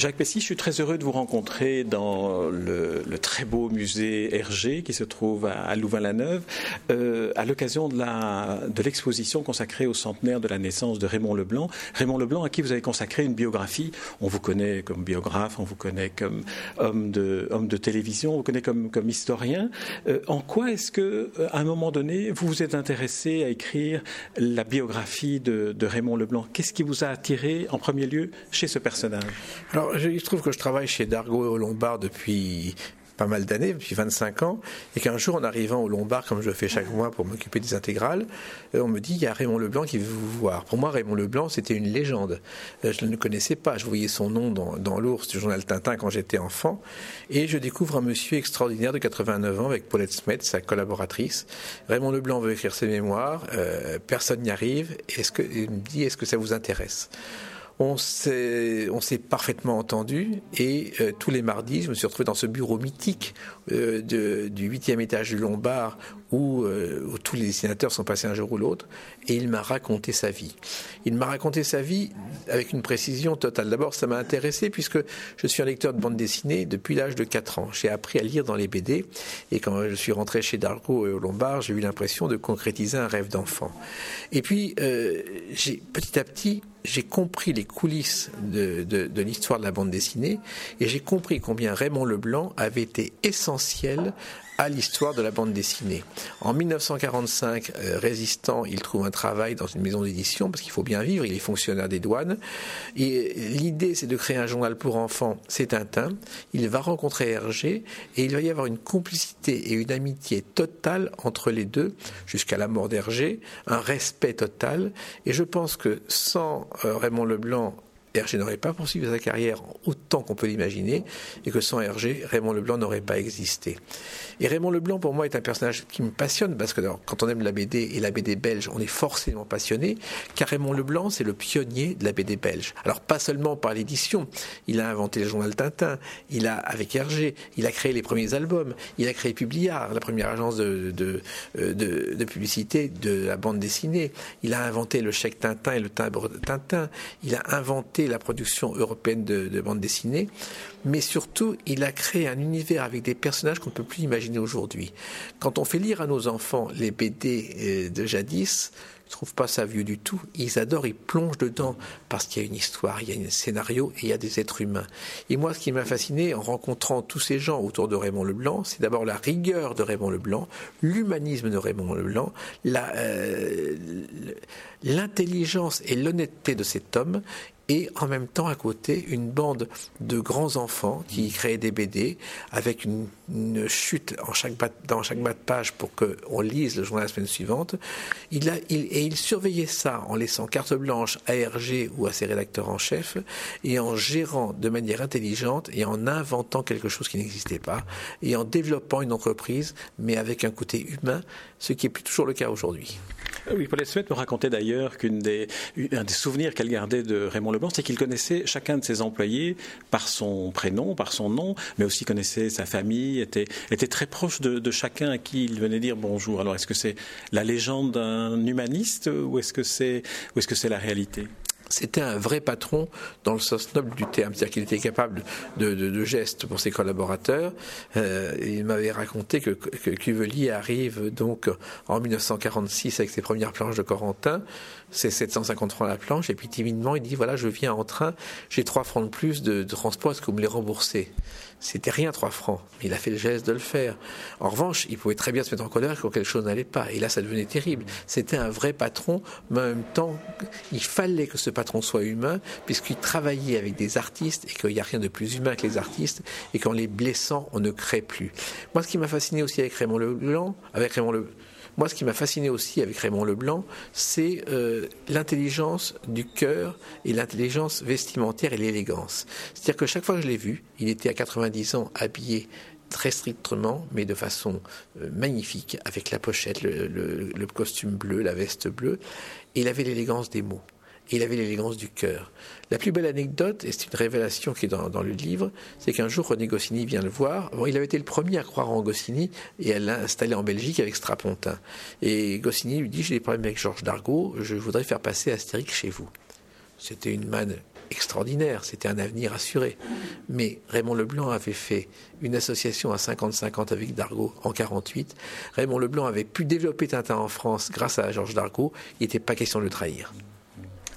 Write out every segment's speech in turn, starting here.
Jacques Pessy, je suis très heureux de vous rencontrer dans le, très beau musée Hergé qui se trouve à, Louvain-la-Neuve, euh, à l'occasion de l'exposition consacrée au centenaire de la naissance de Raymond Leblanc. Raymond Leblanc, à qui vous avez consacré une biographie. On vous connaît comme biographe, on vous connaît comme homme de, homme de télévision, on vous connaît comme, comme historien. Euh, en quoi est-ce que, à un moment donné, vous vous êtes intéressé à écrire la biographie de, de Raymond Leblanc? Qu'est-ce qui vous a attiré en premier lieu chez ce personnage? Il se trouve que je travaille chez Dargaud et au Lombard depuis pas mal d'années, depuis 25 ans, et qu'un jour, en arrivant au Lombard, comme je le fais chaque mois pour m'occuper des intégrales, euh, on me dit, il y a Raymond Leblanc qui veut vous voir. Pour moi, Raymond Leblanc, c'était une légende. Euh, je ne le connaissais pas. Je voyais son nom dans, l'ours du journal Tintin quand j'étais enfant, et je découvre un monsieur extraordinaire de 89 ans avec Paulette Smet, sa collaboratrice. Raymond Leblanc veut écrire ses mémoires, euh, personne n'y arrive, et ce que, il me dit, est-ce que ça vous intéresse? On s'est parfaitement entendu et euh, tous les mardis, je me suis retrouvé dans ce bureau mythique euh, du huitième étage du Lombard euh, où, tous les dessinateurs sont passés un jour ou l'autre et il m'a raconté sa vie. Il m'a raconté sa vie avec une précision totale. D'abord, ça m'a intéressé puisque je suis un lecteur de bande dessinée depuis l'âge de 4 ans. J'ai appris à lire dans les BD et quand je suis rentré chez Dargaud et au Lombard, j'ai eu l'impression de concrétiser un rêve d'enfant. Et puis, j'ai petit à petit j'ai compris les coulisses de, de, l'histoire de la bande dessinée et j'ai compris combien Raymond Leblanc avait été essentiel à l'histoire de la bande dessinée. En 1945, euh, résistant, il trouve un travail dans une maison d'édition parce qu'il faut bien vivre, il est fonctionnaire des douanes. Et l'idée, c'est de créer un journal pour enfants, c'est Tintin. Il va rencontrer Hergé et il va y avoir une complicité et une amitié totale entre les deux jusqu'à la mort d'Hergé, un respect total. Et je pense que sans euh, Raymond Leblanc Hergé n'aurait pas poursuivi sa carrière autant qu'on peut l'imaginer, et que sans Hergé, Raymond Leblanc n'aurait pas existé. Et Raymond Leblanc, pour moi, est un personnage qui me passionne, parce que quand on aime la BD et la BD belge, on est forcément passionné, car Raymond Leblanc, c'est le pionnier de la BD belge. Alors, pas seulement par l'édition, il a inventé le journal Tintin, il a, avec Hergé, il a créé les premiers albums, il a créé Publiard, la première agence de, de, de publicité de la bande dessinée, il a inventé le chèque Tintin et le timbre Tintin, il a inventé la production européenne de, bande dessinée, mais surtout, il a créé un univers avec des personnages qu'on ne peut plus imaginer aujourd'hui. Quand on fait lire à nos enfants les BD euh, de jadis, ne trouvent pas ça vieux du tout. Ils adorent, ils plongent dedans parce qu'il y a une histoire, il y a un scénario et il y a des êtres humains. Et moi, ce qui m'a fasciné en rencontrant tous ces gens autour de Raymond Leblanc, c'est d'abord la rigueur de Raymond Leblanc, l'humanisme de Raymond Leblanc, euh, l'intelligence et l'honnêteté de cet homme et en même temps à côté une bande de grands enfants qui créaient des BD avec une, chute en chaque dans chaque bas de page pour qu'on lise le journal la semaine suivante. Il a, et il surveillait ça en laissant carte blanche à Hergé ou à ses rédacteurs en chef et en gérant de manière intelligente et en inventant quelque chose qui n'existait pas et en développant une entreprise mais avec un côté humain, ce qui est plus toujours le cas aujourd'hui. Oui, Paulette Smet me racontait d'ailleurs qu'un des, des souvenirs qu'elle gardait de Raymond Leblanc, c'est qu'il connaissait chacun de ses employés par son prénom, par son nom, mais aussi connaissait sa famille, était, était très proche de, chacun à qui il venait dire bonjour. Alors, est-ce que c'est la légende d'un humaniste ou est-ce que c'est, ou est-ce que c'est la réalité? C'était un vrai patron dans le sens noble du terme, c'est-à-dire qu'il était capable de, gestes pour ses collaborateurs. Euh, il m'avait raconté que, que arrive donc en 1946 avec ses premières planches de Corentin, c'est 750 francs la planche, et puis timidement il dit voilà je viens en train, j'ai 3 francs de plus de, transport, est-ce que vous me les remboursez? C'était rien 3 francs, mais il a fait le geste de le faire. En revanche, il pouvait très bien se mettre en colère quand quelque chose n'allait pas, et là ça devenait terrible. C'était un vrai patron, mais en même temps il fallait que ce patron soit humain, puisqu'il travaillait avec des artistes, et qu'il n'y a rien de plus humain que les artistes, et qu'en les blessant, on ne crée plus. Moi ce qui m'a fasciné aussi avec Raymond Leblanc, avec Raymond Le moi, ce qui m'a fasciné aussi avec Raymond Leblanc, c'est euh, l'intelligence du cœur et l'intelligence vestimentaire et l'élégance. C'est-à-dire que chaque fois que je l'ai vu, il était à 90 ans habillé très strictement, mais de façon euh, magnifique, avec la pochette, le, costume bleu, la veste bleue, et il avait l'élégance des mots. Il avait l'élégance du cœur. La plus belle anecdote, et c'est une révélation qui est dans, le livre, c'est qu'un jour René Goscinny vient le voir. Il avait été le premier à croire en Goscinny et à l'installer en Belgique avec Strapontin. Et Goscinny lui dit J'ai des problèmes avec Georges Dargaud, je voudrais faire passer Astérix chez vous. C'était une manne extraordinaire, c'était un avenir assuré. Mais Raymond Leblanc avait fait une association à 50-50 avec Dargaud en 48. Raymond Leblanc avait pu développer Tintin en France grâce à Georges Dargaud. Il n'était pas question de le trahir.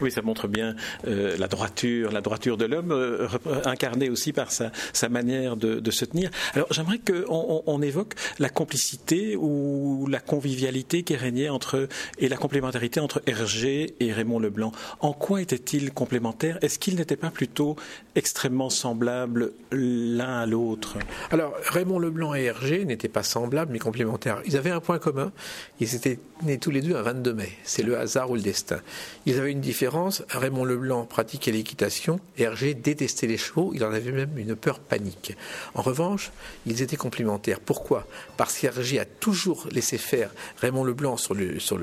Oui, ça montre bien euh, la droiture, la droiture de l'homme, euh, incarnée aussi par sa, manière de, se tenir. Alors, j'aimerais qu'on on, évoque la complicité ou la convivialité qui régnait entre et la complémentarité entre Hergé et Raymond Leblanc. En quoi étaient-ils complémentaires Est-ce qu'ils n'étaient pas plutôt extrêmement semblables l'un à l'autre? Alors, Raymond Leblanc et Hergé n'étaient pas semblables mais complémentaires. Ils avaient un point commun. Ils étaient nés tous les deux un 22 mai. C'est le hasard ou le destin. Ils avaient une différence Raymond Leblanc pratiquait l'équitation Hergé détestait les chevaux, il en avait même une peur panique. En revanche, ils étaient complémentaires. Pourquoi? Parce qu'Hergé a toujours laissé faire Raymond Leblanc sur le, sur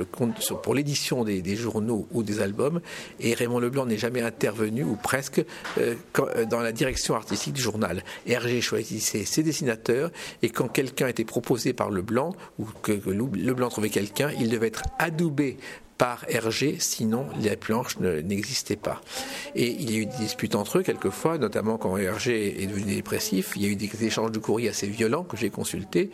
pour l'édition des, journaux ou des albums, et Raymond Leblanc n'est jamais intervenu, ou presque, euh, euh, dans la direction artistique du journal. Hergé choisissait ses dessinateurs, et quand quelqu'un était proposé par Leblanc, ou que, que Leblanc trouvait quelqu'un, il devait être adoubé par Hergé, sinon la planche n'existait pas. Et il y a eu des disputes entre eux quelquefois, notamment quand Hergé est devenu dépressif. Il y a eu des échanges de courriers assez violents que j'ai consultés,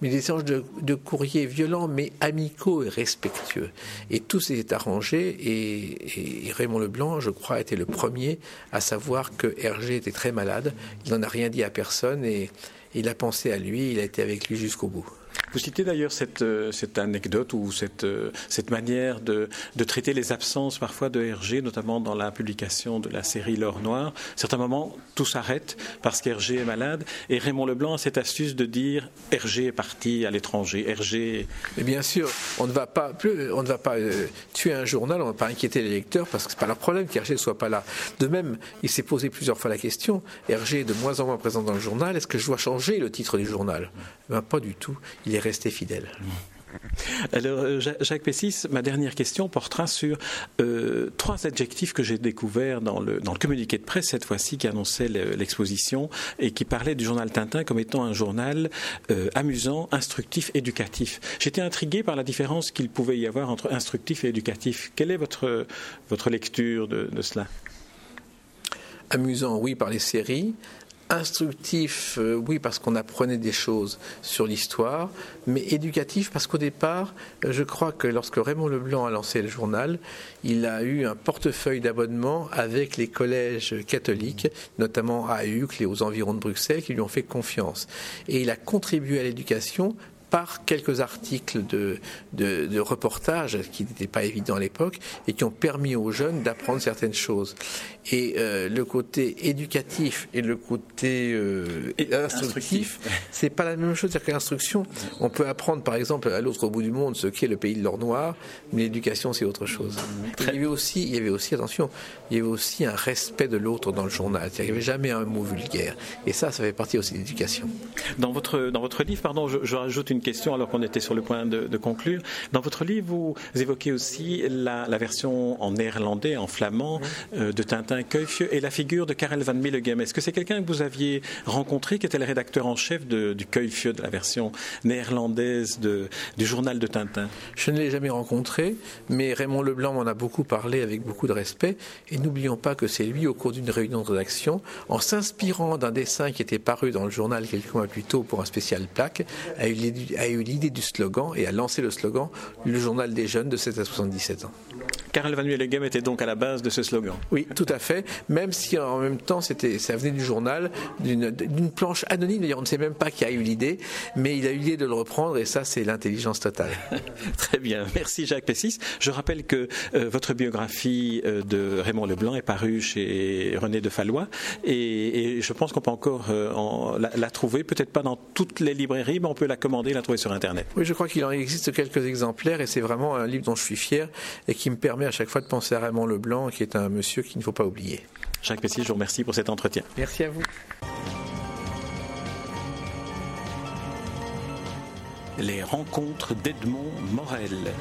mais des échanges de, courriers violents mais amicaux et respectueux. Et tout s'est arrangé et, et, Raymond Leblanc, je crois, était le premier à savoir que Hergé était très malade. Il n'en a rien dit à personne et il a pensé à lui, il a été avec lui jusqu'au bout. Vous citez d'ailleurs cette, euh, anecdote ou cette, euh, manière de, traiter les absences parfois de Hergé, notamment dans la publication de la série L'Or Noir. À certains moments, tout s'arrête parce qu'Hergé est malade et Raymond Leblanc a cette astuce de dire Hergé est parti à l'étranger. Hergé. Mais bien sûr, on ne va pas, plus, on ne va pas euh, tuer un journal, on ne va pas inquiéter les lecteurs parce que ce n'est pas leur problème qu'Hergé ne soit pas là. De même, il s'est posé plusieurs fois la question Hergé est de moins en moins présent dans le journal, est-ce que je dois changer le titre du journal? Ben, Pas du tout. Il est rester fidèle. Alors, euh, Jacques Pessis, ma dernière question portera sur euh, trois adjectifs que j'ai découverts dans le, dans le communiqué de presse, cette fois-ci, qui annonçait l'exposition et qui parlait du journal Tintin comme étant un journal euh, amusant, instructif, éducatif. J'étais intrigué par la différence qu'il pouvait y avoir entre instructif et éducatif. Quelle est votre, votre lecture de, de cela? Amusant, oui, par les séries instructif, euh, oui, parce qu'on apprenait des choses sur l'histoire, mais éducatif parce qu'au départ, euh, je crois que lorsque Raymond Leblanc a lancé le journal, il a eu un portefeuille d'abonnement avec les collèges catholiques, notamment à Uccle et aux environs de Bruxelles, qui lui ont fait confiance. Et il a contribué à l'éducation par quelques articles de, de, reportage qui n'étaient pas évidents à l'époque et qui ont permis aux jeunes d'apprendre certaines choses. Et euh, le côté éducatif et le côté euh, instructif, c'est pas la même chose. C'est-à-dire que l'instruction, on peut apprendre par exemple à l'autre bout du monde ce qu'est le pays de l'or noir, mais l'éducation c'est autre chose. Il y avait aussi, il y avait aussi, attention, il y avait aussi un respect de l'autre dans le journal. Il n'y avait jamais un mot vulgaire. Et ça, ça fait partie aussi de l'éducation. Dans votre, dans votre livre, pardon, je, je rajoute une question alors qu'on était sur le point de, conclure. Dans votre livre, vous évoquez aussi la, version en néerlandais, en flamand, euh, de Tintin Keufje et la figure de Karel van Millegem. Est-ce que c'est quelqu'un que vous aviez rencontré, qui était le rédacteur en chef du Keufje, de la version néerlandaise du journal de Tintin? Je ne l'ai jamais rencontré, mais Raymond Leblanc m'en a beaucoup parlé avec beaucoup de respect. Et n'oublions pas que c'est lui, au cours d'une réunion de rédaction, en s'inspirant d'un dessin qui était paru dans le journal quelques mois plus tôt pour un spécial plaque, a eu, a eu l'idée du slogan et a lancé le slogan Le journal des jeunes de 7 à 77 ans. Karel Van Game était donc à la base de ce slogan. Oui, tout à fait. Même si en même temps, c'était, ça venait du journal, d'une planche anonyme. D'ailleurs, on ne sait même pas qui a eu l'idée, mais il a eu l'idée de le reprendre et ça, c'est l'intelligence totale. Très bien. Merci Jacques Pessis. Je rappelle que euh, votre biographie euh, de Raymond Leblanc est parue chez René de Fallois et, je pense qu'on peut encore euh, la, la, trouver, peut-être pas dans toutes les librairies, mais on peut la commander, la trouver sur Internet. Oui, je crois qu'il en existe quelques exemplaires et c'est vraiment un livre dont je suis fier et qui me permet à chaque fois de penser à Raymond Leblanc, qui est un monsieur qu'il ne faut pas oublier. Jacques Pessis, je vous remercie pour cet entretien. Merci à vous. Les rencontres d'Edmond Morel.